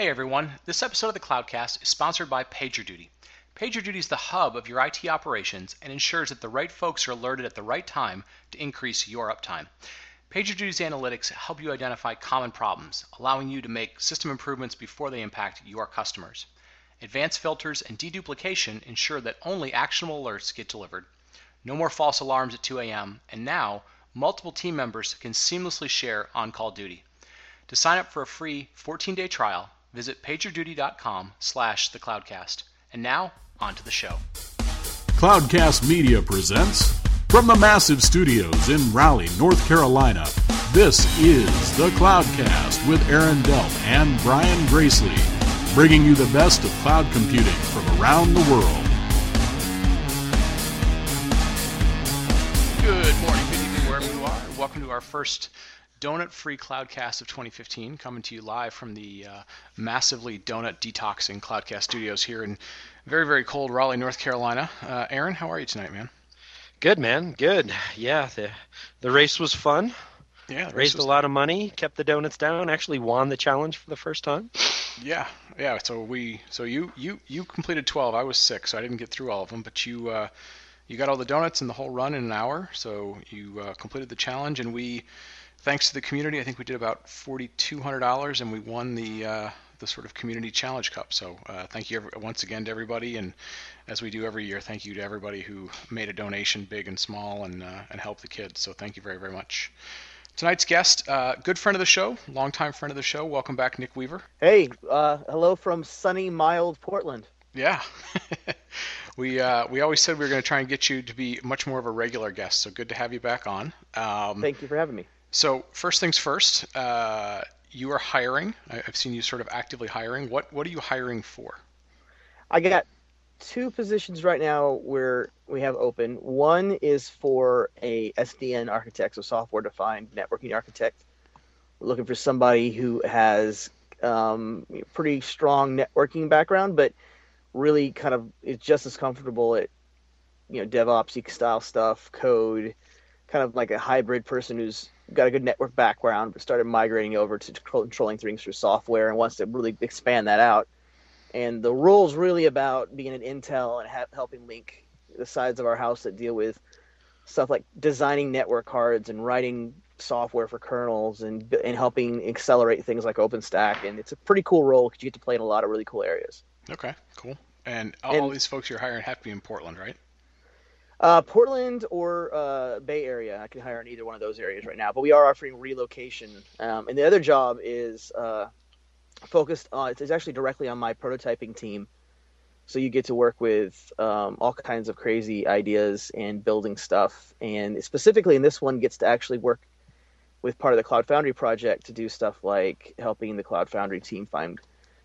Hey everyone, this episode of the Cloudcast is sponsored by PagerDuty. PagerDuty is the hub of your IT operations and ensures that the right folks are alerted at the right time to increase your uptime. PagerDuty's analytics help you identify common problems, allowing you to make system improvements before they impact your customers. Advanced filters and deduplication ensure that only actionable alerts get delivered. No more false alarms at 2 a.m., and now multiple team members can seamlessly share on call duty. To sign up for a free 14 day trial, visit pagerduty.com slash the cloudcast. And now, on to the show. Cloudcast Media presents from the massive studios in Raleigh, North Carolina. This is the Cloudcast with Aaron Delp and Brian Gracely, bringing you the best of cloud computing from around the world. Good morning, good evening, wherever you are. Welcome to our first donut free cloudcast of 2015 coming to you live from the uh, massively donut detoxing cloudcast studios here in very very cold raleigh north carolina. Uh, aaron how are you tonight man? Good man. Good. Yeah the the race was fun. Yeah raised was... a lot of money kept the donuts down actually won the challenge for the first time. Yeah yeah so we so you you you completed 12 i was six so i didn't get through all of them but you uh you got all the donuts and the whole run in an hour so you uh, completed the challenge and we thanks to the community, I think we did about $4,200 and we won the uh, the sort of community challenge cup. So uh, thank you every, once again to everybody, and as we do every year, thank you to everybody who made a donation, big and small, and uh, and helped the kids. So thank you very very much. Tonight's guest, uh, good friend of the show, longtime friend of the show. Welcome back, Nick Weaver. Hey, uh, hello from sunny, mild Portland. Yeah. we uh, we always said we were going to try and get you to be much more of a regular guest. So good to have you back on. Um, Thank you for having me. So first things first, uh, you are hiring. I've seen you sort of actively hiring. What what are you hiring for? I got two positions right now where we have open. One is for a SDN architect, so software defined networking architect. Looking for somebody who has um, pretty strong networking background, but really kind of is just as comfortable at you know DevOps style stuff, code, kind of like a hybrid person who's got a good network background, but started migrating over to controlling things through software and wants to really expand that out. And the role is really about being an Intel and ha- helping link the sides of our house that deal with stuff like designing network cards and writing software for kernels and and helping accelerate things like OpenStack. And it's a pretty cool role because you get to play in a lot of really cool areas. Okay, cool. And all and, these folks you're hiring have to be in Portland, right? Uh, Portland or uh, Bay Area. I can hire in either one of those areas right now. But we are offering relocation. Um, and the other job is uh, focused on, it's actually directly on my prototyping team. So you get to work with um, all kinds of crazy ideas and building stuff. And specifically in this one, gets to actually work with part of the Cloud Foundry project to do stuff like helping the Cloud Foundry team find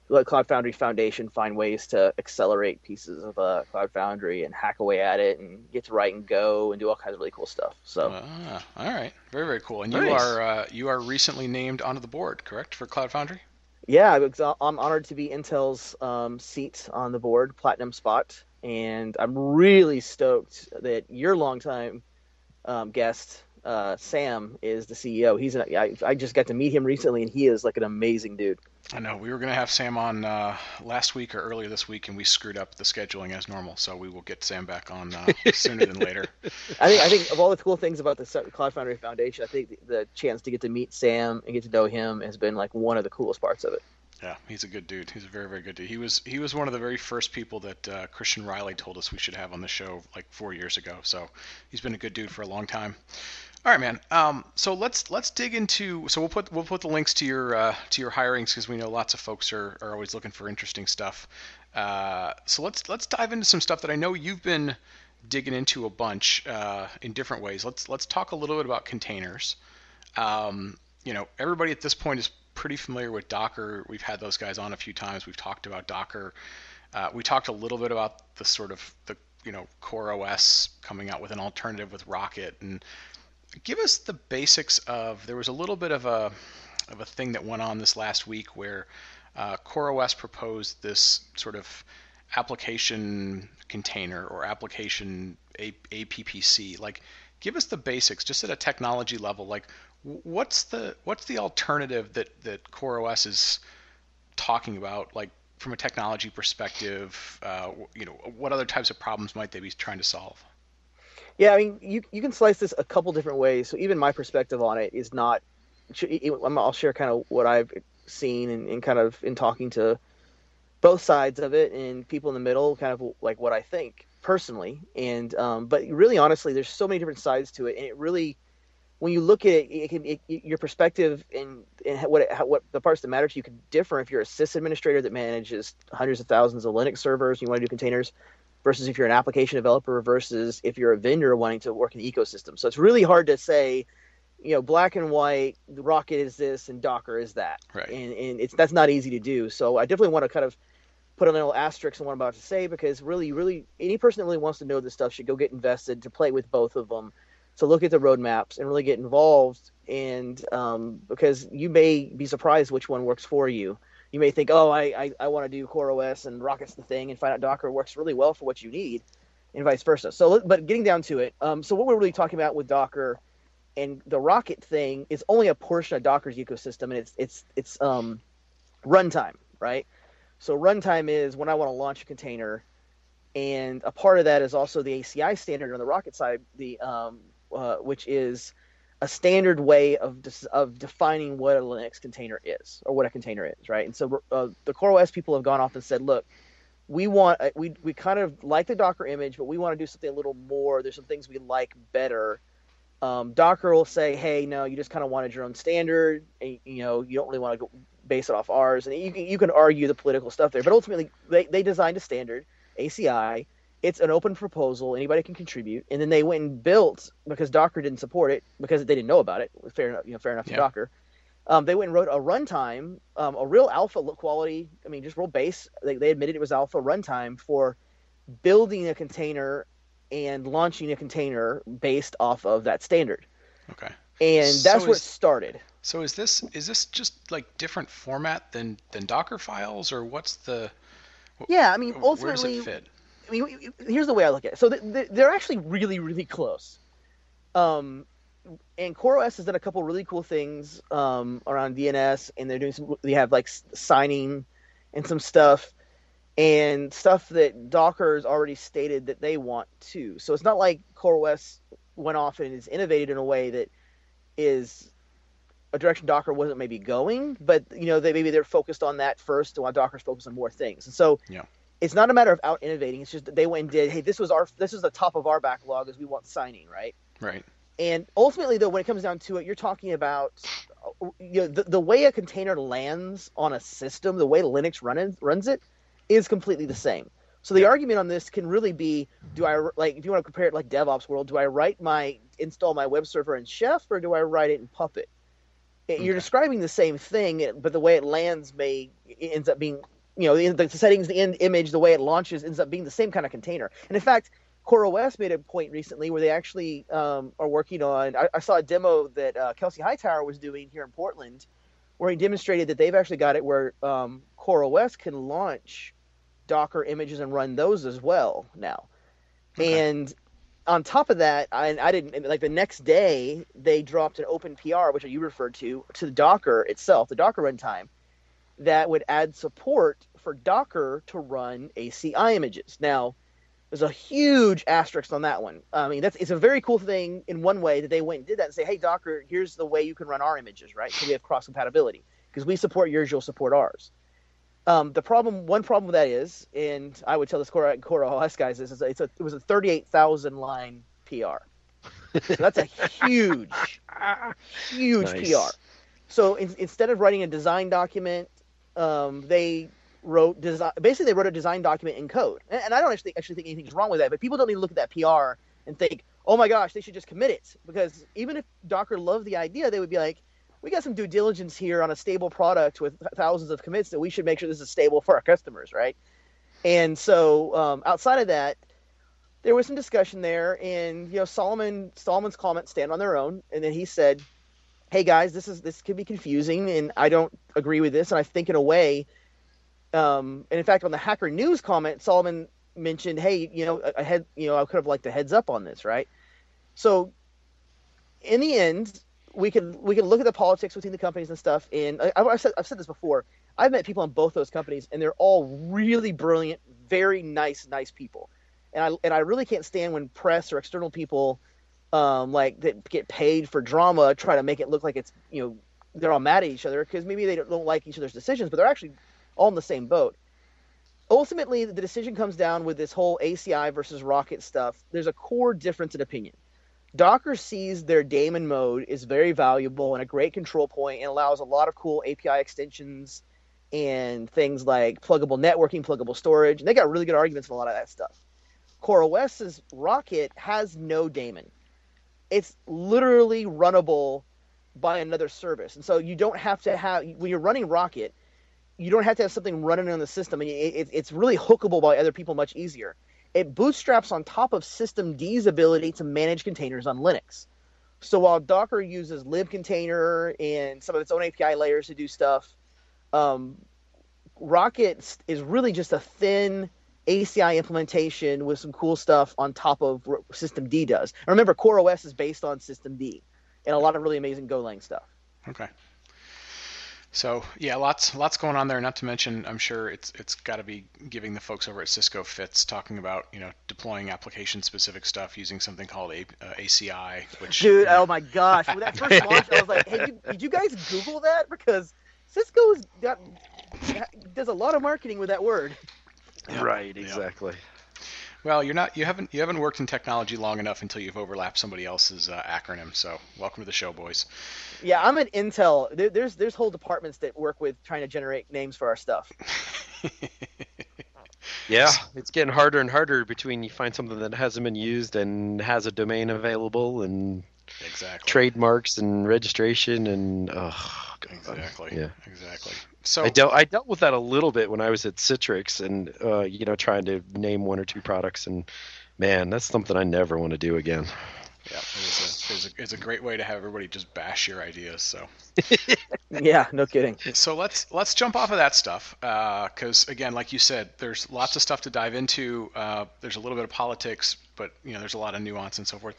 let Cloud Foundry Foundation find ways to accelerate pieces of uh, Cloud Foundry and hack away at it and get to write and go and do all kinds of really cool stuff. So, ah, all right, very very cool. And nice. you are uh, you are recently named onto the board, correct, for Cloud Foundry? Yeah, I'm honored to be Intel's um, seat on the board, platinum spot, and I'm really stoked that your longtime um, guest uh, Sam is the CEO. He's an, I, I just got to meet him recently, and he is like an amazing dude. I know we were going to have Sam on uh, last week or earlier this week, and we screwed up the scheduling as normal. So we will get Sam back on uh, sooner than later. I think I think of all the cool things about the Cloud Foundry Foundation, I think the, the, chance to get to meet Sam and get to know him has been like one of the coolest parts of it. Yeah, he's a good dude. He's a very very good dude. He was he was one of the very first people that uh, Christian Reilly told us we should have on the show like four years ago. So he's been a good dude for a long time. All right, man. Um, so let's let's dig into. So we'll put we'll put the links to your uh, to your hirings because we know lots of folks are, are always looking for interesting stuff. Uh, so let's let's dive into some stuff that I know you've been digging into a bunch uh, in different ways. Let's let's talk a little bit about containers. Um, you know, everybody at this point is pretty familiar with Docker. We've had those guys on a few times. We've talked about Docker. Uh, we talked a little bit about the sort of the you know core os coming out with an alternative with Rocket and give us the basics of. There was a little bit of a of a thing that went on this last week where uh, CoreOS proposed this sort of application container or application a- APPC. Like, give us the basics, just at a technology level. Like, what's the what's the alternative that that CoreOS is talking about, like from a technology perspective, uh, you know, what other types of problems might they be trying to solve? Yeah, I mean, you you can slice this a couple different ways. So even my perspective on it is not. I'll share kind of what I've seen and, and kind of in talking to both sides of it and people in the middle, kind of like what I think personally. And um, but really, honestly, there's so many different sides to it, and it really, when you look at it, it can it, your perspective and, and what it, what the parts that matter to you can differ if you're a sys administrator that manages hundreds of thousands of Linux servers, and you want to do containers, versus if you're an application developer versus if you're a vendor wanting to work in the ecosystem. So it's really hard to say you know, black and white, the rocket is this and Docker is that. Right. And, and it's that's not easy to do. So I definitely want to kind of put a little asterisk on what I'm about to say because really, really, any person that really wants to know this stuff should go get invested to play with both of them. So look at the roadmaps and really get involved. And um, because you may be surprised which one works for you. You may think, oh, I, I, I want to do CoreOS and Rocket's the thing, and find out Docker works really well for what you need, and vice versa. So, but getting down to it, um, so what we're really talking about with Docker and the Rocket thing is only a portion of Docker's ecosystem, and it's it's it's um, runtime, right? So runtime is when I want to launch a container, and a part of that is also the ACI standard on the Rocket side, the um, uh, which is a standard way of of defining what a Linux container is or what a container is, right? And so uh, the CoreOS people have gone off and said, look, we want uh, we we kind of like the Docker image, but we want to do something a little more. There's some things we like better um, Docker will say, "Hey, no, you just kind of wanted your own standard. And, you know, you don't really want to go base it off ours." And you can you can argue the political stuff there, but ultimately they they designed a standard, ACI. It's an open proposal; anybody can contribute. And then they went and built because Docker didn't support it because they didn't know about it. Fair enough, you know, fair enough yeah. to Docker. Um, they went and wrote a runtime, um, a real alpha quality. I mean, just real base. They, they admitted it was alpha runtime for building a container and launching a container based off of that standard. Okay. And that's where is, it started. So is this is this just like different format than than Docker files, or what's the? Yeah, I mean, ultimately, where does it fit? I mean, here's the way I look at it. So they're actually really, really close. Um, and CoreOS has done a couple really cool things um, around DNS, and they're doing some. They have like signing and some stuff and stuff that Docker's already stated that they want to. So it's not like CoreOS went off and is innovated in a way that is a direction Docker wasn't maybe going, but you know they maybe they're focused on that first, while Docker's focused on more things. And so yeah. It's not a matter of out innovating. It's just that they went and did, hey, this was our this is the top of our backlog as we want signing, right? Right. And ultimately, though, when it comes down to it, you're talking about you know the, the way a container lands on a system, the way Linux run, runs it is completely the same. So the argument on this can really be: Do I like if you want to compare it like DevOps world? Do I write my install my web server in Chef or do I write it in Puppet? Okay. You're describing the same thing, but the way it lands may ends up being you know the, the settings, the end image, the way it launches ends up being the same kind of container. And in fact, CoreOS made a point recently where they actually um, are working on. I, I, saw a demo that uh, Kelsey Hightower was doing here in Portland, where he demonstrated that they've actually got it where um, CoreOS can launch Docker images and run those as well now. Okay. And on top of that, I, I didn't like the next day they dropped an open PR, which you referred to, to the Docker itself, the Docker runtime, that would add support for Docker to run ACI images. Now, there's a huge asterisk on that one. I mean, that's it's a very cool thing in one way that they went and did that and say, hey, Docker, here's the way you can run our images, right? So we have cross compatibility because we support yours, you'll support ours. Um, the problem, one problem with that is, and I would tell this Core, Core OS guys is, is it's a, it was a 38,000 line PR. So that's a huge, huge nice. PR. So in, instead of writing a design document, um, they wrote. Basically, they wrote a design document in code, and, and I don't actually actually think anything's wrong with that. But people don't need to look at that PR and think, "Oh my gosh, they should just commit it." Because even if Docker loved the idea, they would be like, we got some due diligence here on a stable product with thousands of commits that we should make sure this is stable for our customers, right? And so um, outside of that, there was some discussion there, and you know Solomon Solomon's comments stand on their own, and then he said, "Hey guys, this is this could be confusing, and I don't agree with this, and I think in a way." Um, and in fact, on the Hacker News comment, Solomon mentioned, "Hey, you know, I had, you know, I could have liked a heads up on this, right?" So, in the end, we can we can look at the politics between the companies and stuff. And I, have said I've said this before. I've met people in both those companies, and they're all really brilliant, very nice, nice people. And I and I really can't stand when press or external people, um, like that get paid for drama, try to make it look like it's you know they're all mad at each other because maybe they don't, like each other's decisions, but they're actually all in the same boat. Ultimately, the decision comes down with this whole ACI versus Rocket stuff. There's a core difference in opinion. Docker sees their daemon mode is very valuable and a great control point and allows a lot of cool API extensions and things like pluggable networking, pluggable storage. And they got really good arguments for a lot of that stuff. CoreOS's Rocket has no daemon. It's literally runnable by another service. And so you don't have to have, when you're running Rocket, you don't have to have something running on the system. And it, it's really hookable by other people much easier it bootstraps on top of systemd's ability to manage containers on Linux. So while Docker uses libcontainer and some of its own API layers to do stuff, um, Rocket is really just a thin ACI implementation with some cool stuff on top of what systemd does. And remember, CoreOS is based on systemd and a lot of really amazing Golang stuff. Okay. So yeah, lots lots going on there. Not to mention, I'm sure it's it's got to be giving the folks over at Cisco fits talking about you know deploying application specific stuff using something called A, uh, ACI. Which dude, oh my gosh, when that first launched, I was like, hey, you, did you guys Google that because Cisco's got does a lot of marketing with that word. Right, exactly. Well, you're not. You haven't. You haven't worked in technology long enough until you've overlapped somebody else's uh, acronym. So, welcome to the show, boys. Yeah, I'm at Intel. There, there's there's whole departments that work with trying to generate names for our stuff. yeah, it's getting harder and harder between you find something that hasn't been used and has a domain available and exactly. trademarks and registration and oh, exactly. Yeah. Exactly. So I dealt I dealt with that a little bit when I was at Citrix and uh, you know trying to name one or two products and man that's something I never want to do again. Yeah, it a, it, a, it's a great way to have everybody just bash your ideas. So, yeah, no kidding. So let's let's jump off of that stuff because uh, again, like you said, there's lots of stuff to dive into. Uh, there's a little bit of politics, but you know, there's a lot of nuance and so forth.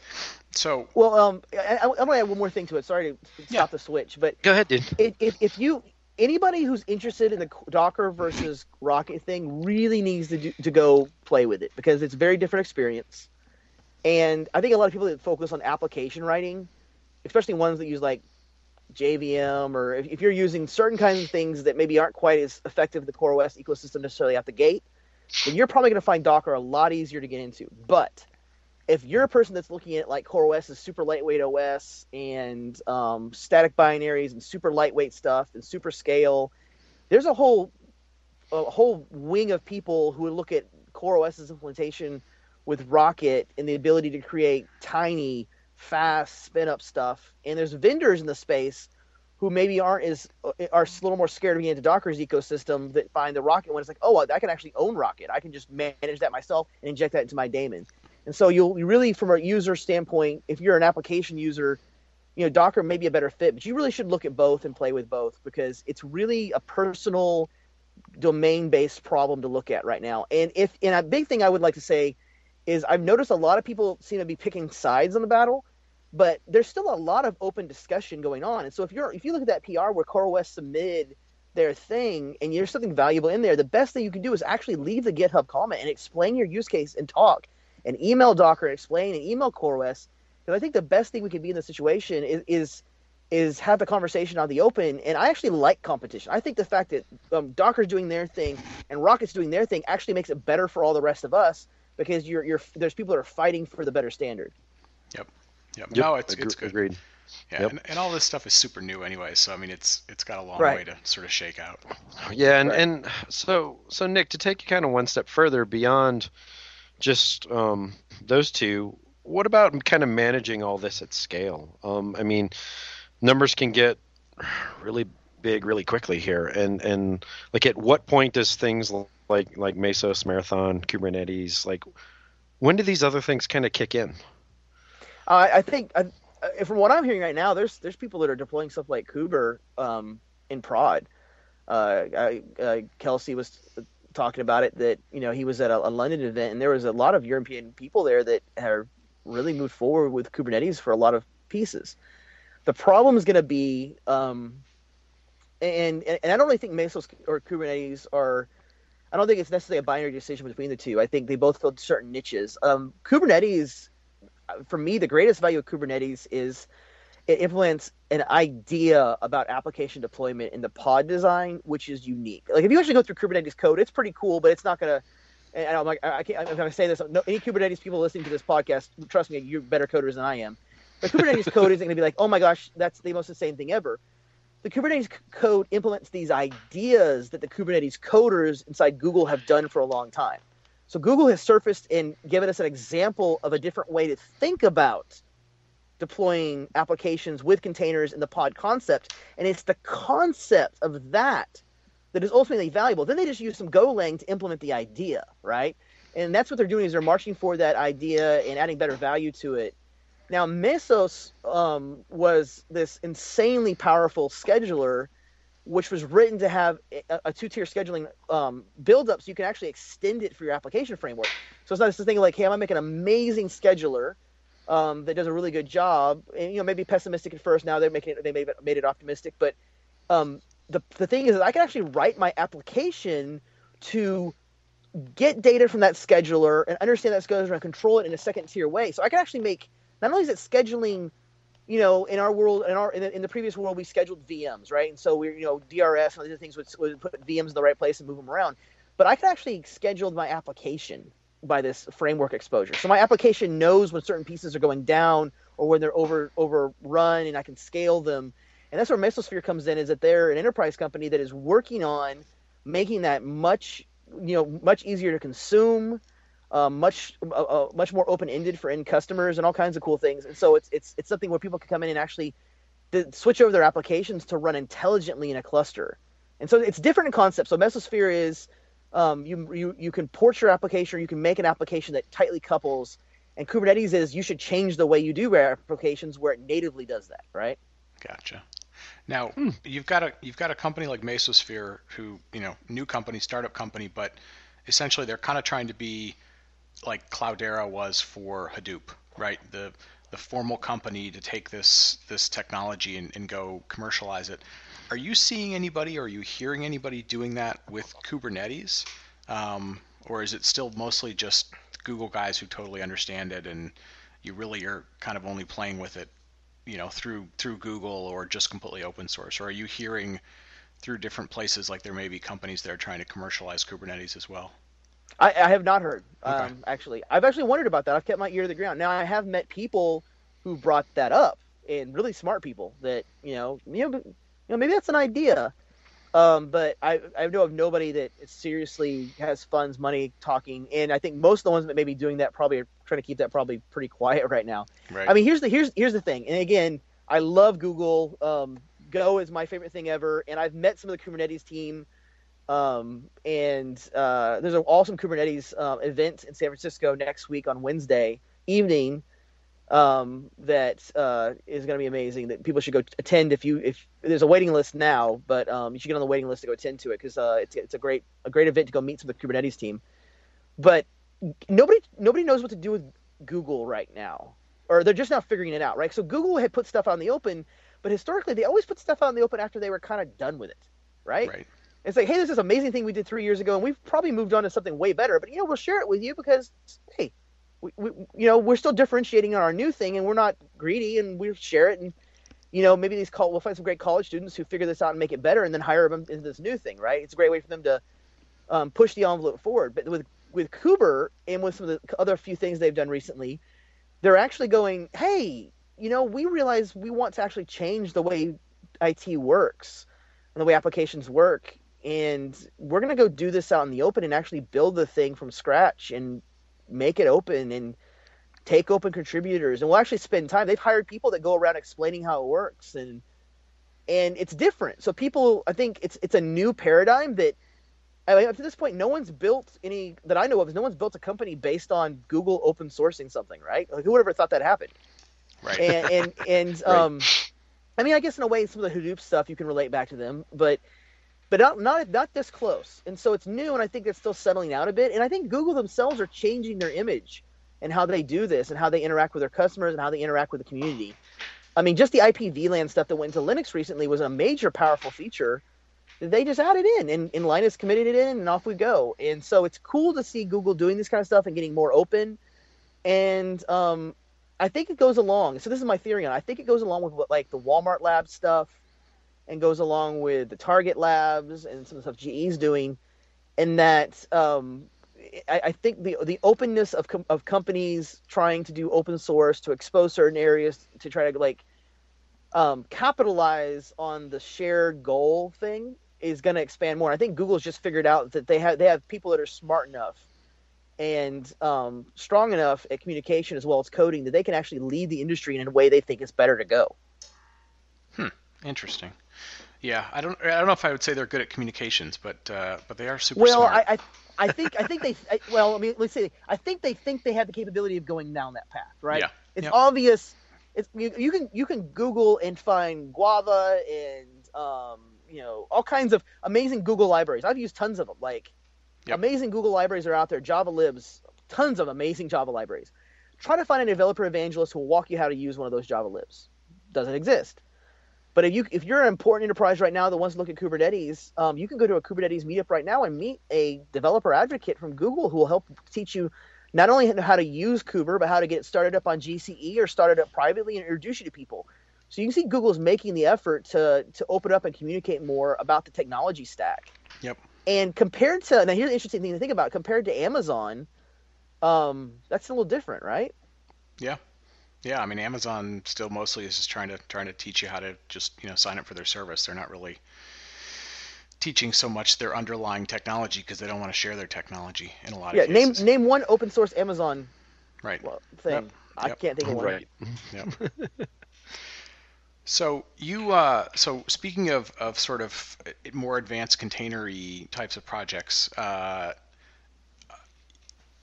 So, well, um, I, am gonna add one more thing to it. Sorry to stop yeah. the switch, but go ahead, dude. If, if you anybody who's interested in the Docker versus Rocket thing really needs to do, to go play with it because it's a very different experience. And I think a lot of people that focus on application writing, especially ones that use like JVM or if, if you're using certain kinds of things that maybe aren't quite as effective in the CoreOS ecosystem necessarily out the gate, then you're probably going to find Docker a lot easier to get into. But if you're a person that's looking at like CoreOS as super lightweight OS and um, static binaries and super lightweight stuff and super scale, there's a whole a whole wing of people who would look at CoreOS's implementation with Rocket and the ability to create tiny, fast spin up stuff. And there's vendors in the space who maybe aren't as are a little more scared of getting into Docker's ecosystem that find the Rocket one. It's like, oh, I can actually own Rocket. I can just manage that myself and inject that into my daemon. And so you'll really, from a user standpoint, if you're an application user, you know Docker may be a better fit, but you really should look at both and play with both because it's really a personal domain-based problem to look at right now. And if and a big thing I would like to say is I've noticed a lot of people seem to be picking sides on the battle, but there's still a lot of open discussion going on. And so if you're if you look at that PR where CoreOS submitted their thing and there's something valuable in there, the best thing you can do is actually leave the GitHub comment and explain your use case and talk and email Docker and explain and email CoreOS. Because I think the best thing we can be in this situation is, is is have the conversation on the open. And I actually like competition. I think the fact that um, Docker's doing their thing and Rocket's doing their thing actually makes it better for all the rest of us because you're you're there's people that are fighting for the better standard. Yep. Yep. yep. No, it's it's good. Agreed. Yeah, yep. and, and, all this stuff is super new anyway, so I mean it's it's got a long right. way to sort of shake out. Yeah, and, right. and so so Nick, to take you kind of one step further beyond just um, those two, what about kind of managing all this at scale? Um, I mean, numbers can get really big really quickly here, and and like at what point does things like like Mesos, Marathon, Kubernetes, like when do these other things kind of kick in? Uh, I think uh, from what I'm hearing right now, there's there's people that are deploying stuff like Kuber um, in prod. Uh, I, Kelsey was talking about it that you know he was at a, a, London event and there was a lot of European people there that have really moved forward with Kubernetes for a lot of pieces. The problem is going to be um, and and I don't really think Mesos or Kubernetes are. I don't think it's necessarily a binary decision between the two. I think they both fill certain niches. Um, Kubernetes, for me, the greatest value of Kubernetes is it implements an idea about application deployment in the pod design, which is unique. Like if you actually go through Kubernetes code, it's pretty cool, but it's not gonna. And I'm like, I can't. I'm gonna say this. No, any Kubernetes people listening to this podcast, trust me, you're better coders than I am. But Kubernetes code isn't gonna be like, oh my gosh, that's the most insane thing ever. The Kubernetes code implements these ideas that the Kubernetes coders inside Google have done for a long time. So Google has surfaced and given us an example of a different way to think about deploying applications with containers in the pod concept. And it's the concept of that that is ultimately valuable. Then they just use some Golang to implement the idea, right? And that's what they're doing is they're marching for that idea and adding better value to it. Now, Mesos um, was this insanely powerful scheduler, which was written to have a, a two-tier scheduling um, build-up, so you can actually extend it for your application framework. So it's not just a thing like, hey, I'm gonna make an amazing scheduler um, that does a really good job. And you know, maybe pessimistic at first. Now they're making it, they made it, made it optimistic. But um, the the thing is that I can actually write my application to get data from that scheduler and understand that scheduler and control it in a second tier way. So I can actually make not only is it scheduling, you know, in our world, in our in the, in the previous world, we scheduled VMs, right? And so we, you know, DRS and other things would, would put VMs in the right place and move them around. But I can actually schedule my application by this framework exposure. So my application knows when certain pieces are going down or when they're over overrun, and I can scale them. And that's where Mesosphere comes in. Is that they're an enterprise company that is working on making that much, you know, much easier to consume, uh, much uh, uh, much more open ended for end customers, and all kinds of cool things. And so it's it's it's something where people can come in and actually switch over their applications to run intelligently in a cluster. And so it's different in concept. So Mesosphere is um, you, you you can port your application or you can make an application that tightly couples. And Kubernetes is you should change the way you do applications where it natively does that, right? Gotcha. Now hmm. you've got a you've got a company like Mesosphere who you know new company startup company, but essentially they're kind of trying to be like Cloudera was for Hadoop, right? The the formal company to take this this technology and, and go commercialize it. Are you seeing anybody or are you hearing anybody doing that with Kubernetes? Um, or is it still mostly just Google guys who totally understand it and you really are kind of only playing with it, you know, through through Google or just completely open source? Or are you hearing through different places like there may be companies that are trying to commercialize Kubernetes as well? I, I have not heard. Okay. Um, actually, I've actually wondered about that. I've kept my ear to the ground. Now I have met people who brought that up, and really smart people that you know, you know, you know, maybe that's an idea. Um, but I, I know of nobody that seriously has funds, money, talking, and I think most of the ones that may be doing that probably are trying to keep that probably pretty quiet right now. Right. I mean, here's the here's here's the thing, and again, I love Google. Um, Go is my favorite thing ever, and I've met some of the Kubernetes team. Um, and uh, there's an awesome Kubernetes uh, event in San Francisco next week on Wednesday evening um, that uh, is going to be amazing. That people should go attend if you if there's a waiting list now, but um, you should get on the waiting list to go attend to it because uh, it's it's a great a great event to go meet some of the Kubernetes team. But nobody nobody knows what to do with Google right now, or they're just now figuring it out, right? So Google had put stuff out in the open, but historically they always put stuff out in the open after they were kind of done with it, right? Right. It's like, hey, this is an amazing thing we did three years ago, and we've probably moved on to something way better. But you know, we'll share it with you because, hey, we, we, you know, we're still differentiating on our new thing, and we're not greedy, and we share it, and you know, maybe these call we'll find some great college students who figure this out and make it better, and then hire them into this new thing, right? It's a great way for them to um, push the envelope forward. But with with Kuber and with some of the other few things they've done recently, they're actually going, hey, you know, we realize we want to actually change the way IT works and the way applications work, and we're going to go do this out in the open and actually build the thing from scratch and make it open and take open contributors. And we'll actually spend time. They've hired people that go around explaining how it works and and it's different. So people i think it's it's a new paradigm that I mean, up to this point no one's built any that i know of is no one's built a company based on google open sourcing something right? Like who would ever thought that happened? Right. And and, and right. um i mean i guess in a way some of the hadoop stuff you can relate back to them but but not, not not this close. And so it's new, and I think it's still settling out a bit. And I think Google themselves are changing their image and how they do this and how they interact with their customers and how they interact with the community. I mean, just the IP VLAN stuff that went into Linux recently was a major powerful feature that they just added in, and, and Linus committed it in, and off we go. And so it's cool to see Google doing this kind of stuff and getting more open. And um, I think it goes along. So this is my theory on. I think it goes along with what like the Walmart Lab stuff, and goes along with the Target Labs and some stuff GE's doing, and that um, I, I, think the the openness of com- of companies trying to do open source to expose certain areas to try to like um, capitalize on the shared goal thing is going to expand more. I think Google's just figured out that they have they have people that are smart enough and um, strong enough at communication as well as coding that they can actually lead the industry in a way they think is better to go. Hmm. Interesting. Yeah, I don't. I don't know if I would say they're good at communications, but uh, but they are super well, smart. Well, I, I I think I think they I, well I mean let's see. I think they think they have the capability of going down that path, right? Yeah. It's yep. obvious. It's you, you can you can Google and find Guava and um, you know all kinds of amazing Google libraries. I've used tons of them. Like Yep. amazing Google libraries are out there. Java libs, tons of amazing Java libraries. Try to find a developer evangelist who will walk you how to use one of those Java libs. Doesn't exist. But if you if you're an important enterprise right now that wants to look at Kubernetes, um, you can go to a Kubernetes meetup right now and meet a developer advocate from Google who will help teach you not only how to use Kuber, but how to get it started up on GCE or started up privately and introduce you to people. So you can see Google's making the effort to to open up and communicate more about the technology stack. Yep. And compared to now, here's the interesting thing to think about. Compared to Amazon, um, that's a little different, right? Yeah. Yeah, I mean Amazon still mostly is just trying to trying to teach you how to just you know sign up for their service. They're not really teaching so much their underlying technology because they don't want to share their technology in a lot yeah, of cases. Yeah, name name one open source Amazon right thing. Yep. I Yep. can't think of one. Right. Yep. so you uh, so speaking of, of sort of more advanced containery types of projects, uh,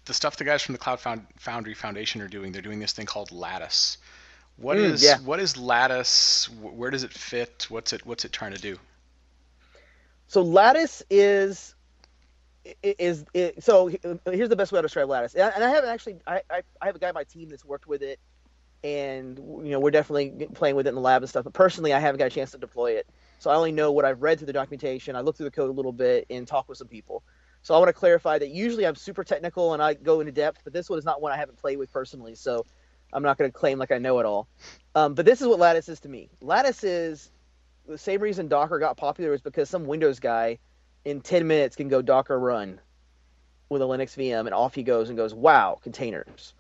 the stuff the guys from the Cloud Foundry Foundation are doing, they're doing this thing called Lattice. What Mm, is yeah. what is Lattice? Where does it fit? What's it what's it trying to do? So Lattice is is, is so here's the best way to describe Lattice. And I haven't actually I, I I have a guy on my team that's worked with it, and you know we're definitely playing with it in the lab and stuff. But personally, I haven't got a chance to deploy it, so I only know what I've read through the documentation. I looked through the code a little bit and talked with some people. So I want to clarify that usually I'm super technical and I go into depth, but this one is not one I haven't played with personally. So I'm not going to claim like I know it all. Um, but this is what Lattice is to me. Lattice is the same reason Docker got popular is because some Windows guy in 10 minutes can go Docker run with a Linux VM and off he goes and goes, wow, containers.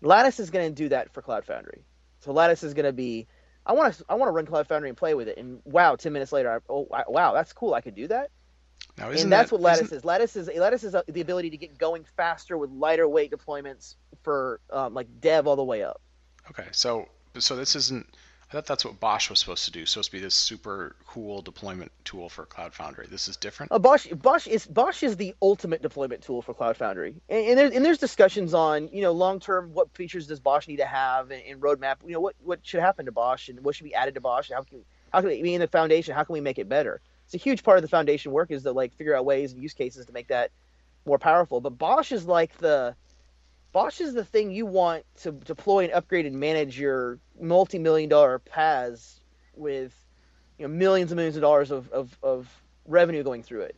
Lattice is going to do that for Cloud Foundry. So Lattice is going to be, I want to, I want to run Cloud Foundry and play with it. And wow, 10 minutes later, I, oh, I, wow, that's cool. I could do that. Now, and that's that, what Lattice isn't- Lattice is Lattice is uh, the ability to get going faster with lighter weight deployments for um, like dev all the way up. Okay, so so this isn't. I thought that's what BOSH was supposed to do. Supposed to be this super cool deployment tool for Cloud Foundry. This is different. Uh, BOSH, BOSH is BOSH is the ultimate deployment tool for Cloud Foundry, and, and, there's, and there's discussions on you know long term what features does BOSH need to have and, and roadmap. You know what what should happen to BOSH and what should be added to BOSH. And how can how can we, I mean in the foundation? How can we make it better? It's a huge part of the foundation work is to like figure out ways and use cases to make that more powerful. But BOSH is like the BOSH is the thing you want to deploy and upgrade and manage your multi-million dollar PaaS with you know millions and millions of dollars of, of, of revenue going through it.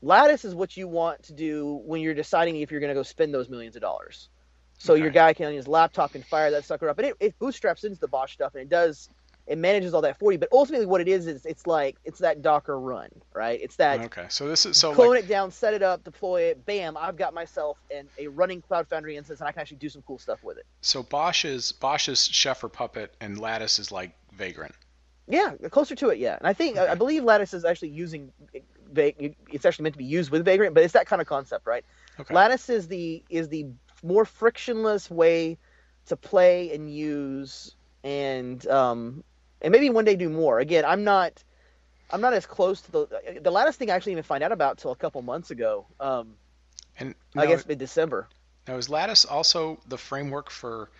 Lattice is what you want to do when you're deciding if you're going to go spend those millions of dollars. So your guy can on his laptop can fire that sucker up, and it, it bootstraps into the BOSH stuff, and it does it manages all that for you. But ultimately, what it is is it's like it's that Docker run, right? It's that Okay, so this is so clone like it down, set it up, deploy it, bam! I've got myself an, a running Cloud Foundry instance, and I can actually do some cool stuff with it. so BOSH is BOSH is Chef or Puppet, and Lattice is like Vagrant. Yeah, closer to it, yeah. And I think I Okay. believe Lattice is actually using it's actually meant to be used with Vagrant, but it's that kind of concept, right? Okay. Lattice is the is the more frictionless way to play and use and um and maybe one day do more. Again, I'm not I'm not as close to the the Lattice thing I actually even find out about till a couple months ago. Um And I guess mid December. now is Lattice also the framework for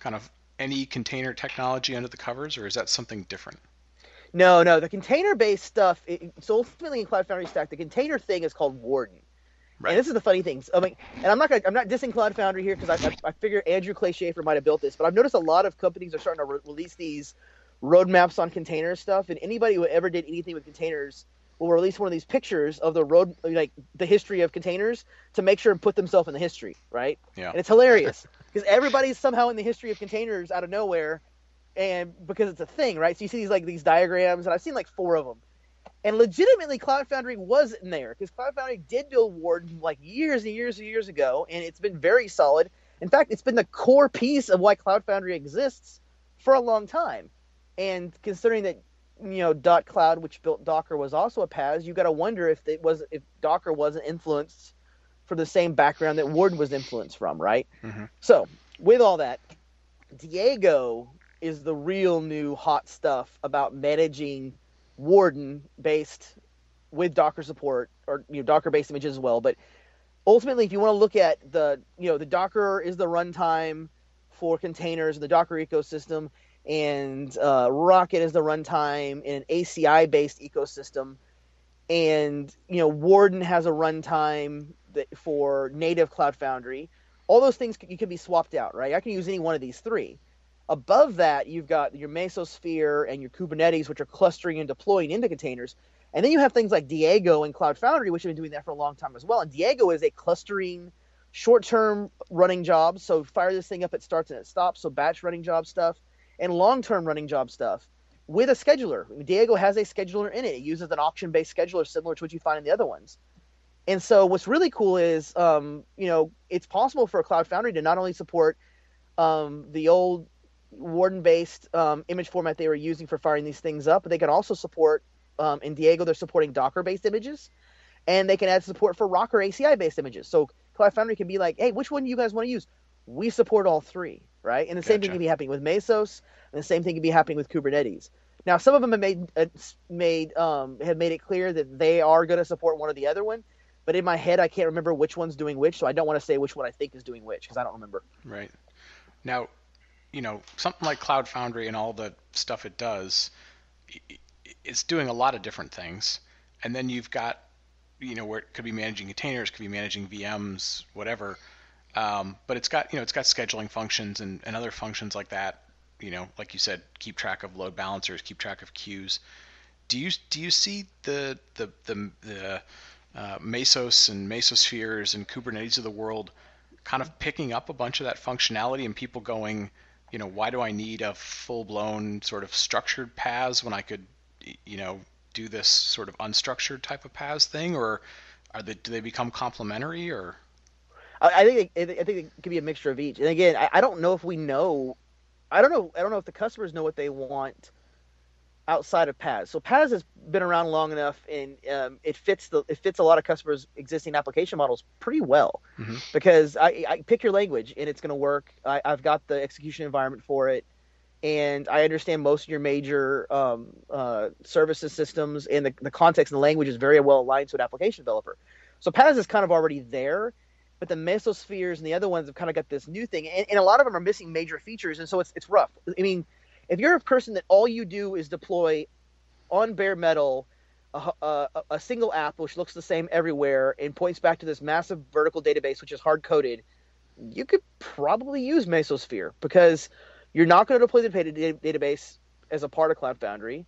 kind of any container technology under the covers, or is that something different? No, no, the container based stuff. It, so ultimately in Cloud Foundry Stack, the container thing is called Warden. Right. And this is the funny thing. So, I mean, and I'm not gonna, I'm not dissing Cloud Foundry here because I, I, I figure Andrew Clay Shafer might have built this, but I've noticed a lot of companies are starting to re- release these roadmaps on container stuff, and anybody who ever did anything with containers will release one of these pictures of the road, like the history of containers, to make sure and put themselves in the history, right? Yeah. And it's hilarious because everybody's somehow in the history of containers out of nowhere, and because it's a thing, right? So you see these like these diagrams, and I've seen like four of them. And legitimately, Cloud Foundry was in there because Cloud Foundry did build Ward like years and years and years ago, and it's been very solid. In fact, it's been the core piece of why Cloud Foundry exists for a long time. And considering that you know dotCloud, which built Docker, was also a PaaS, you got to wonder if it was if Docker wasn't influenced for the same background that Warden was influenced from, right? Mm-hmm. So with all that, Diego is the real new hot stuff about managing Warden based with Docker support or you know Docker based images as well. But ultimately, if you want to look at the you know the Docker is the runtime for containers in the Docker ecosystem, and uh, Rocket is the runtime in an ACI based ecosystem, and you know Warden has a runtime for native Cloud Foundry. All those things you can be swapped out, right? I can use any one of these three. Above that, you've got your Mesosphere and your Kubernetes, which are clustering and deploying into containers. And then you have things like Diego and Cloud Foundry, which have been doing that for a long time as well. And Diego is a clustering, short-term running job. So fire this thing up, it starts and it stops. So batch running job stuff, and long-term running job stuff with a scheduler. Diego has a scheduler in it. It uses an auction-based scheduler similar to what you find in the other ones. And so what's really cool is, um, you know, it's possible for a Cloud Foundry to not only support um, the old Warden based um, image format they were using for firing these things up, but they can also support um, in Diego they're supporting Docker based images, and they can add support for Rocket ACI based images. So Cloud Foundry can be like, hey, which one do you guys want to use? We support all three, right? And the same thing Gotcha. can be happening with Mesos, and the same thing can be happening with Kubernetes. Now, some of them have made uh, made um, have made it clear that they are going to support one or the other one, but in my head, I can't remember which one's doing which, so I don't want to say which one I think is doing which because I don't remember. Right. Now, you know, something like Cloud Foundry and all the stuff it does, it's doing a lot of different things. And then you've got, you know, where it could be managing containers, could be managing VMs, whatever. Um, but it's got, you know, it's got scheduling functions and, and other functions like that. You know, like you said, keep track of load balancers, keep track of queues. Do you do you see the the the, the uh, Mesos and Mesospheres and Kubernetes of the world kind of picking up a bunch of that functionality and people going, you know, why do I need a full blown sort of structured PaaS when I could, you know, do this sort of unstructured type of PaaS thing, or are they do they become complementary or? I, think it, I think it could be a mixture of each. And again, I, I don't know if we know. I don't know. I don't know if the customers know what they want outside of PaaS. So PaaS has been around long enough, and um, it fits the it fits a lot of customers' existing application models pretty well. Mhm. Because I, I pick your language and it's going to work. I, I've got the execution environment for it, and I understand most of your major um, uh, services systems, and the, the context and the language is very well aligned to an application developer. So PaaS is kind of already there, but the mesospheres and the other ones have kind of got this new thing, and, and a lot of them are missing major features, and so it's it's rough. I mean, if you're a person that all you do is deploy on bare metal a, a, a single app which looks the same everywhere and points back to this massive vertical database which is hard coded, you could probably use Mesosphere because you're not going to deploy the data- database as a part of Cloud Foundry,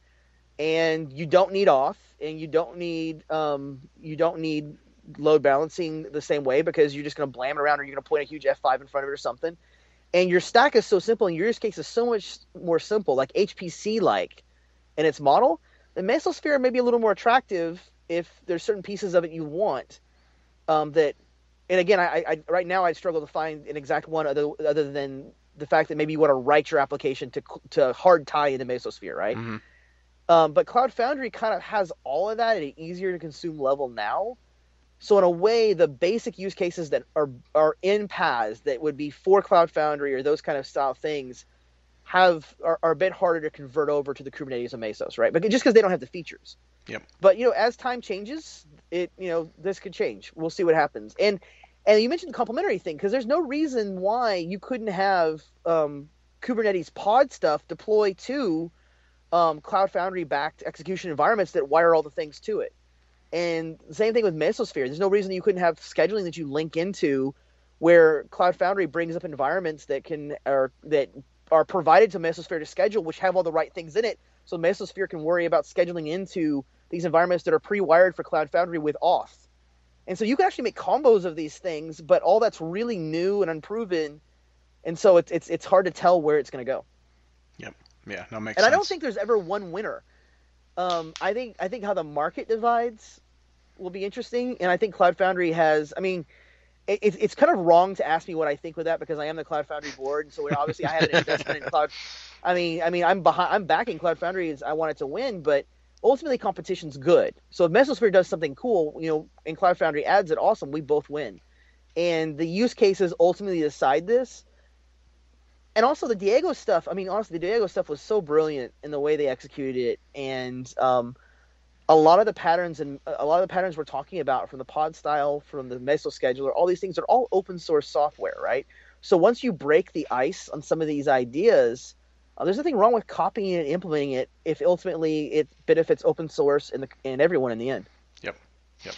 and you don't need auth, and you don't need um, you don't need load balancing the same way because you're just going to blam it around or you're going to point a huge F5 in front of it or something. And your stack is so simple, and your use case is so much more simple, like HPC like in its model. The Mesosphere may be a little more attractive if there's certain pieces of it you want. Um, that, and again, I, I right now I struggle to find an exact one other other than the fact that maybe you want to write your application to to hard tie into Mesosphere, right? Mhm. Um, but Cloud Foundry kind of has all of that at an easier to consume level now. So in a way, the basic use cases that are are in PaaS that would be for Cloud Foundry or those kind of style things have are, are a bit harder to convert over to the Kubernetes and Mesos, right? But just because they don't have the features. Yep. But you know, as time changes, it you know this could change. We'll see what happens. And and you mentioned the complementary thing because there's no reason why you couldn't have um, Kubernetes pod stuff deploy to um, Cloud Foundry backed execution environments that wire all the things to it. And same thing with Mesosphere. There's no reason you couldn't have scheduling that you link into where Cloud Foundry brings up environments that can or that are provided to Mesosphere to schedule, which have all the right things in it, so Mesosphere can worry about scheduling into these environments that are pre-wired for Cloud Foundry with auth. And so you can actually make combos of these things, but all that's really new and unproven, and so it's it's it's hard to tell where it's going to go. Yep. Yeah. No makes sense. and sense. I don't think there's ever one winner. Um, I think I think how the market divides will be interesting, and I think Cloud Foundry has. I mean, it, it's it's kind of wrong to ask me what I think with that because I am the Cloud Foundry board, so obviously I had an investment in Cloud. I mean, I mean, I'm behind. I'm backing Cloud Foundry. Is I want it to win, but ultimately competition's good. So if Mesosphere does something cool, you know, and Cloud Foundry adds it, awesome. We both win, and the use cases ultimately decide this and also the Diego stuff. I mean, honestly, the Diego stuff was so brilliant in the way they executed it, and um, a lot of the patterns and a lot of the patterns we're talking about from the pod style, from the Mesos scheduler, all these things are all open source software, right? So once you break the ice on some of these ideas, uh, there's nothing wrong with copying and implementing it if ultimately it benefits open source and the and everyone in the end. Yep. Yep.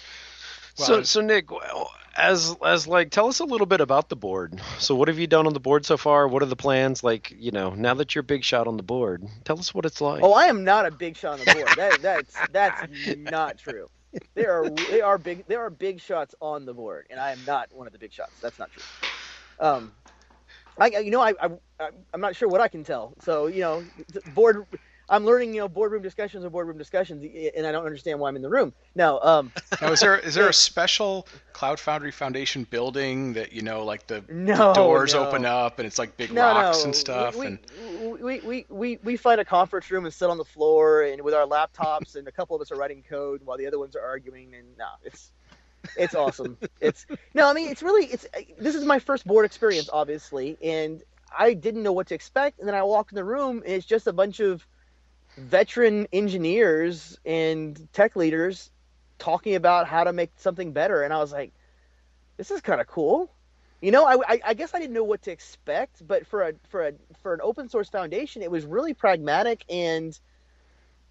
so, so Nick, well, as as like, tell us a little bit about the board. So, what have you done on the board so far? What are the plans? Like, you know, now that you're a big shot on the board, tell us what it's like. Oh, I am not a big shot on the board. that, that's that's not true. There are they are big there are big shots on the board, and I am not one of the big shots. That's not true. Um, I you know I, I I'm not sure what I can tell. So you know, board. I'm learning, you know, boardroom discussions and boardroom discussions, and I don't understand why I'm in the room. No, um, now, is there is there a special Cloud Foundry Foundation building that you know, like the, no the doors no. open up and it's like big no, rocks and stuff? We, and we, we, we, we find a conference room and sit on the floor and with our laptops, and a couple of us are writing code while the other ones are arguing. And no, it's it's awesome. it's no, I mean it's really it's this is my first board experience, obviously, and I didn't know what to expect. And then I walk in the room, and it's just a bunch of veteran engineers and tech leaders talking about how to make something better. And I was like, this is kind of cool. You know, I, I, guess I didn't know what to expect, but for a for a for an open source foundation, it was really pragmatic and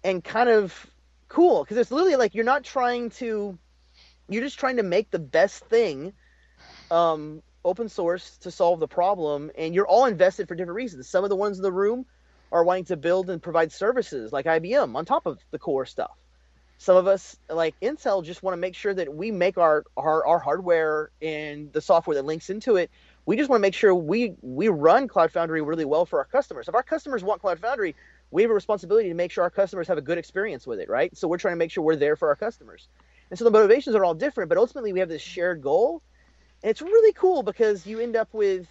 and kind of cool because it's literally like you're not trying to you're just trying to make the best thing um, open source to solve the problem and you're all invested for different reasons some of the ones in the room are wanting to build and provide services like ibm on top of the core stuff. Some of us like intel just want to make sure that we make our, our our hardware and the software that links into it. We just want to make sure we we run cloud foundry really well for our customers. If our customers want cloud foundry we have a responsibility to make sure our customers have a good experience with it right? So we're trying to make sure we're there for our customers. And so the motivations are all different but ultimately we have this shared goal. And it's really cool because you end up with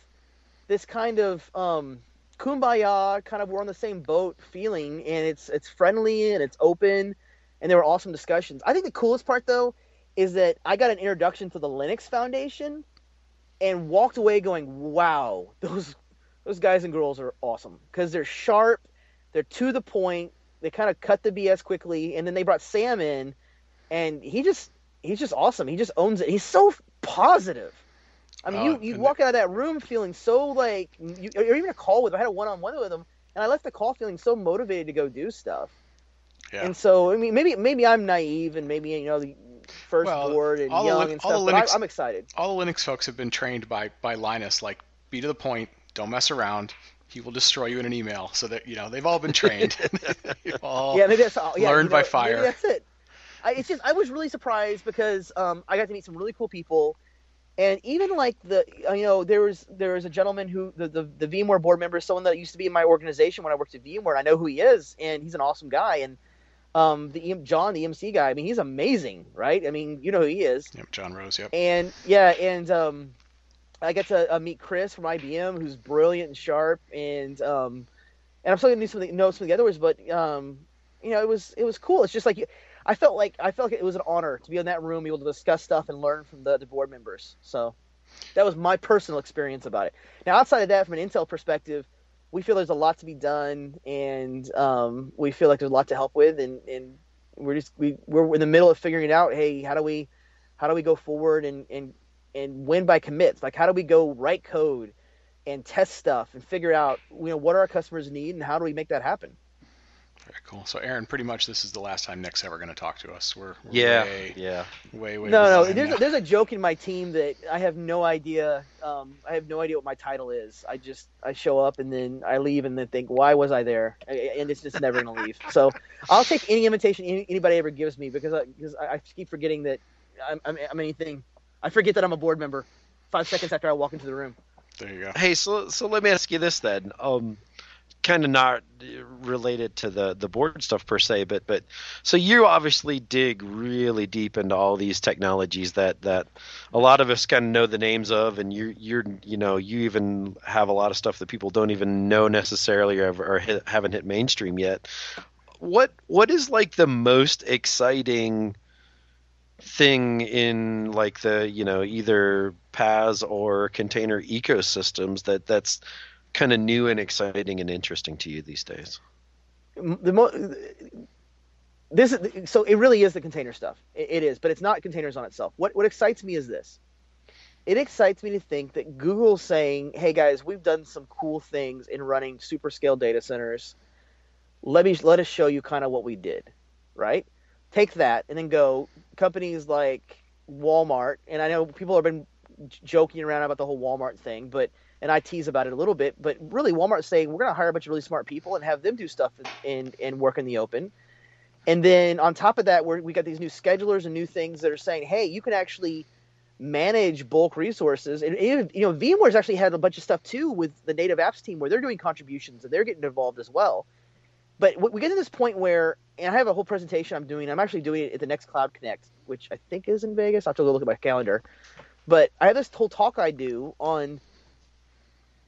this kind of um, kumbaya kind of we're on the same boat feeling and it's it's friendly and it's open and there were awesome discussions. I think the coolest part though is that i got an introduction to the linux foundation and walked away going wow those those guys and girls are awesome. Because they're sharp they're to the point they kind of cut the bs quickly and then they brought sam in and he just he's just awesome. He just owns it. He's so positive I mean, Oh, you you walk out of that room feeling so like, you, or even a call with. I had a one-on-one with them, and I left the call feeling so motivated to go do stuff. yeah. And so, I mean, maybe maybe I'm naive, and maybe you know the first Well, board and the young Lin- and all stuff. the But I, Linux- I'm excited. all the Linux folks have been trained by by Linus, like be to the point, don't mess around. He will destroy you in an email. So that you know they've all been trained. All yeah, maybe that's all. Yeah, learned you by fire. Maybe that's it. I, it's just I was really surprised because um, I got to meet some really cool people, and even like the uh, you know there was there was a gentleman who the, the the VMware board member, is someone that used to be in my organization when I worked at VMware. I know who he is, and he's an awesome guy. And um, the John, the EMC guy, I mean, he's amazing, right? I mean, you know who he is. Yep, John Roese. Yep. And yeah, and um, I got to uh, meet Chris from IBM, who's brilliant and sharp, and um, and I'm still gonna do something, know some of the other others, but um, you know, it was it was cool. It's just like I felt like I felt like it was an honor to be in that room, be able to discuss stuff and learn from the, the board members. So that was my personal experience about it. Now, outside of that, from an Intel perspective, we feel there's a lot to be done, and um, we feel like there's a lot to help with, and, and we're just we we're in the middle of figuring it out. Hey, how do we how do we go forward and and and win by commits? Like, how do we go write code and test stuff and figure out you know what our customers need and how do we make that happen? Very cool. So, Aaron, pretty much this is the last time Nick's ever going to talk to us. We're, we're Yeah, way, yeah. way, way. No, no. There's now. a, there's a joke in my team that I have no idea. Um, I have no idea what my title is. I just I show up and then I leave and then think, why was I there? And it's just never gonna leave. So I'll take any invitation any, anybody ever gives me because I, because I, I keep forgetting that I'm, I'm I'm anything. I forget that I'm a board member. Five seconds after I walk into the room. There you go. Hey, so so let me ask you this then. Um, kind of not related to the the board stuff per se, but but so you obviously dig really deep into all these technologies that that a lot of us kind of know the names of, and you you're you know you even have a lot of stuff that people don't even know necessarily or, or hit, haven't hit mainstream yet. What what is like the most exciting thing in like the you know either PaaS or container ecosystems that that's kind of new and exciting and interesting to you these days? the mo- this is so it really is the container stuff. It, it is, but it's not containers on itself. What what excites me is this. It excites me to think that Google's saying, "Hey guys, we've done some cool things in running super scale data centers. Let me let us show you kind of what we did." Right? Take that and then go companies like Walmart, and I know people have been joking around about the whole Walmart thing, but and I tease about it a little bit, but really Walmart's saying we're going to hire a bunch of really smart people and have them do stuff and and work in the open. And then on top of that, we're, we got these new schedulers and new things that are saying, hey, you can actually manage bulk resources. And you know, VMware's actually had a bunch of stuff too with the native apps team where they're doing contributions and they're getting involved as well. But we we get to this point where, and I have a whole presentation I'm doing. I'm actually doing it at the next Cloud Connect, which I think is in Vegas. I have to go look at my calendar. But I have this whole talk I do on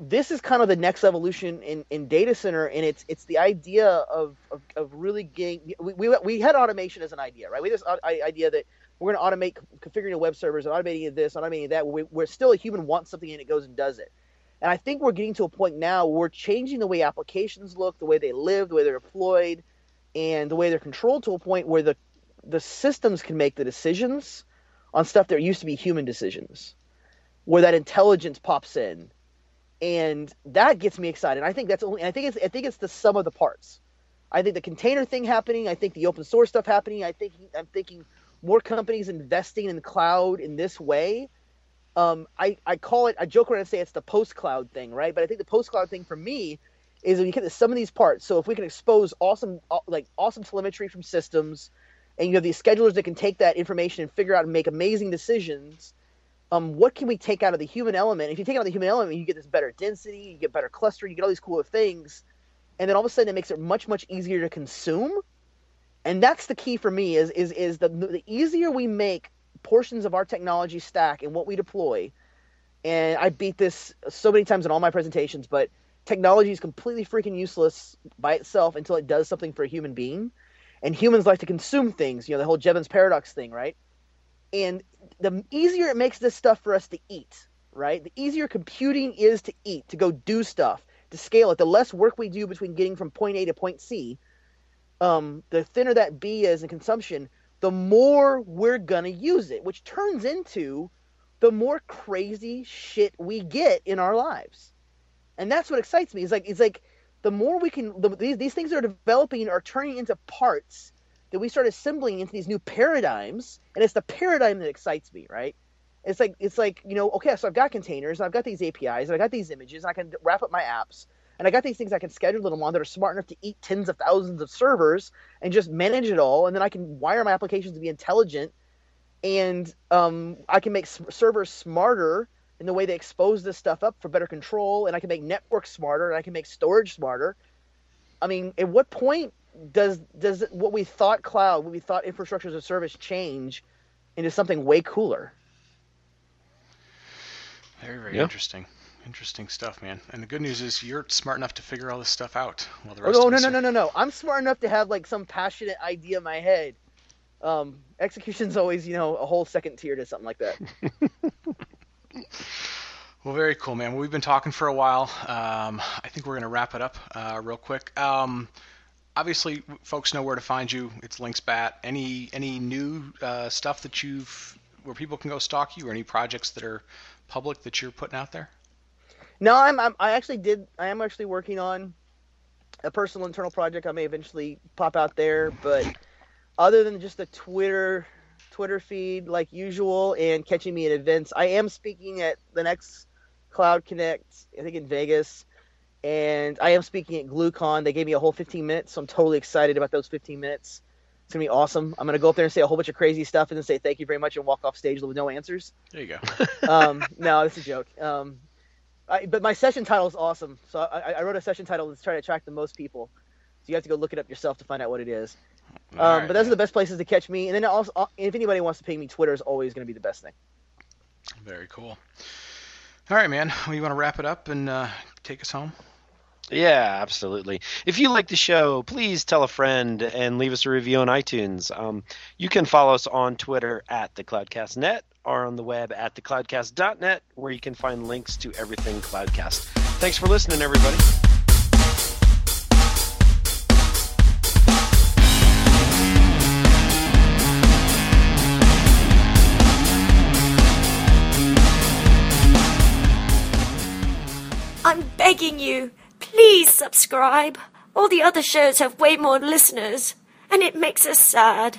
this is kind of the next evolution in, in data center and it's it's the idea of, of, of really getting we, we, we had automation as an idea right? We had this idea that we're going to automate configuring web servers and automating this automating that. We, we're still a human wants something and it goes and does it. And i think we're getting to a point now where we're changing the way applications look the way they live the way they're deployed and the way they're controlled to a point where the the systems can make the decisions on stuff that used to be human decisions where that intelligence pops in and that gets me excited. I think that's only. I think it's. I think it's the sum of the parts. I think the container thing happening. I think the open source stuff happening. I think I'm thinking more companies investing in the cloud in this way. Um, I I call it. I joke around and say it's the post cloud thing, right? But I think the post cloud thing for me is when you get sum of these parts. So if we can expose awesome, like awesome telemetry from systems, and you have these schedulers that can take that information and figure out and make amazing decisions um, what can we take out of the human element? If you take out the human element, you get this better density, you get better clustering, you get all these cooler things, and then all of a sudden it makes it much much easier to consume. And that's the key for me is is is the the easier we make portions of our technology stack and what we deploy. And I beat this so many times in all my presentations, but technology is completely freaking useless by itself until it does something for a human being. And humans like to consume things, you know, the whole Jevons paradox thing, right? And the easier it makes this stuff for us to eat, right? The easier computing is to eat, to go do stuff, to scale it. The less work we do between getting from point A to point C, um, the thinner that B is in consumption, the more we're gonna use it, which turns into the more crazy shit we get in our lives. And that's what excites me. It's like it's like the more we can, the, these these things are developing are turning into parts that we start assembling into these new paradigms, and it's the paradigm that excites me, right? It's like it's like you know, okay, so I've got containers, and I've got these APIs, and I got these images, and I can wrap up my apps, and I got these things I can schedule them on that are smart enough to eat tens of thousands of servers and just manage it all, and then I can wire my applications to be intelligent, and um, I can make servers smarter in the way they expose this stuff up for better control, and I can make networks smarter, and I can make storage smarter. I mean, at what point does does what we thought cloud, what we thought infrastructure as a service change into something way cooler? Very, very Yeah. interesting. Interesting stuff, man. And the good news is you're smart enough to figure all this stuff out. While the Oh, rest no, of no, us no, are- no, no, no. I'm smart enough to have like some passionate idea in my head. Um, execution's always, you know, a whole second tier to something like that. Well, very cool, man. Well, we've been talking for a while. Um, I think we're going to wrap it up uh, real quick. Um, obviously, folks know where to find you. It's lynxbat. Any any new uh, stuff that you've where people can go stalk you, or any projects that are public that you're putting out there? No, I'm, I'm I actually did I am actually working on a personal internal project I may eventually pop out there, but other than just a Twitter Twitter feed like usual and catching me at events, I am speaking at the next Cloud Connect, I think in Vegas, and I am speaking at GlueCon. They gave me a whole 15 minutes, so I'm totally excited about those 15 minutes. It's gonna be awesome. I'm gonna go up there and say a whole bunch of crazy stuff and then say thank you very much and walk off stage with no answers. There you go. Um, no, it's a joke. Um, I, but my session title is awesome. So I, I wrote a session title that's trying to attract the most people. So you have to go look it up yourself to find out what it is. Um, All right, but those are the best places to catch me. And then also, uh, if anybody wants to ping me, Twitter is always going to be the best thing. Very cool. All right, man. Well, you want to wrap it up and uh, take us home? Yeah, absolutely. If you like the show, please tell a friend and leave us a review on iTunes. Um, you can follow us on Twitter at the CloudcastNet or on the web at thecloudcast.net, where you can find links to everything Cloudcast. Thanks for listening, everybody. I'm begging you, please subscribe. All the other shows have way more listeners, and it makes us sad.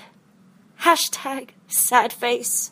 Hashtag sad face.